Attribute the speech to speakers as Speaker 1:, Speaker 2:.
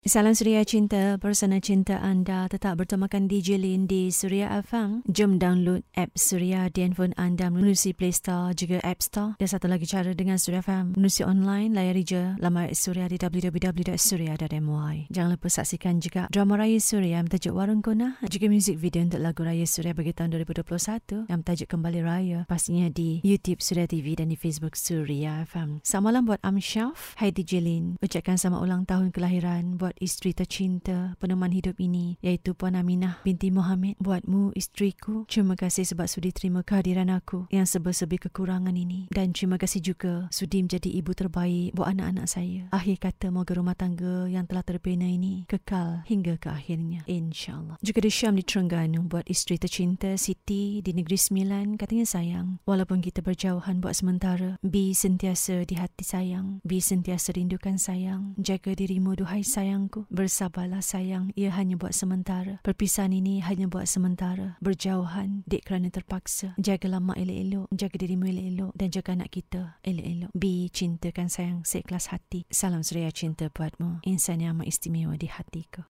Speaker 1: Salam Suria Cinta, persona cinta anda tetap bertemakan DJ Lin di Suria FM. Jom download app Suria di handphone anda melalui Play Store juga App Store. Dan satu lagi cara dengan Suria FM melalui online, layari je laman Suria di www.suria.my. Jangan lupa saksikan juga drama Raya Suria yang bertajuk Warung Kona, juga music video untuk lagu Raya Suria bagi tahun 2021 yang bertajuk Kembali Raya. Pastinya di YouTube Suria TV dan di Facebook Suria FM. Selamat malam buat Amshaf. Hai DJ Lin. Ucapkan selamat ulang tahun kelahiran buat buat isteri tercinta peneman hidup ini iaitu Puan Aminah binti Mohammed. Buatmu isteriku, terima kasih sebab sudi terima kehadiran aku yang sebesar kekurangan ini. Dan terima kasih juga sudi menjadi ibu terbaik buat anak-anak saya. Akhir kata moga rumah tangga yang telah terbina ini kekal hingga ke akhirnya. InsyaAllah. Juga di Syam di Terengganu buat isteri tercinta Siti di Negeri Sembilan katanya sayang. Walaupun kita berjauhan buat sementara, Bi sentiasa di hati sayang. Bi sentiasa rindukan sayang. Jaga dirimu duhai sayang sayangku. Bersabarlah sayang, ia hanya buat sementara. Perpisahan ini hanya buat sementara. Berjauhan, dek kerana terpaksa. Jagalah mak elok-elok, jaga dirimu elok-elok dan jaga anak kita elok-elok. Bi, cintakan sayang seikhlas hati. Salam suria cinta buatmu. Insan yang amat istimewa di hatiku.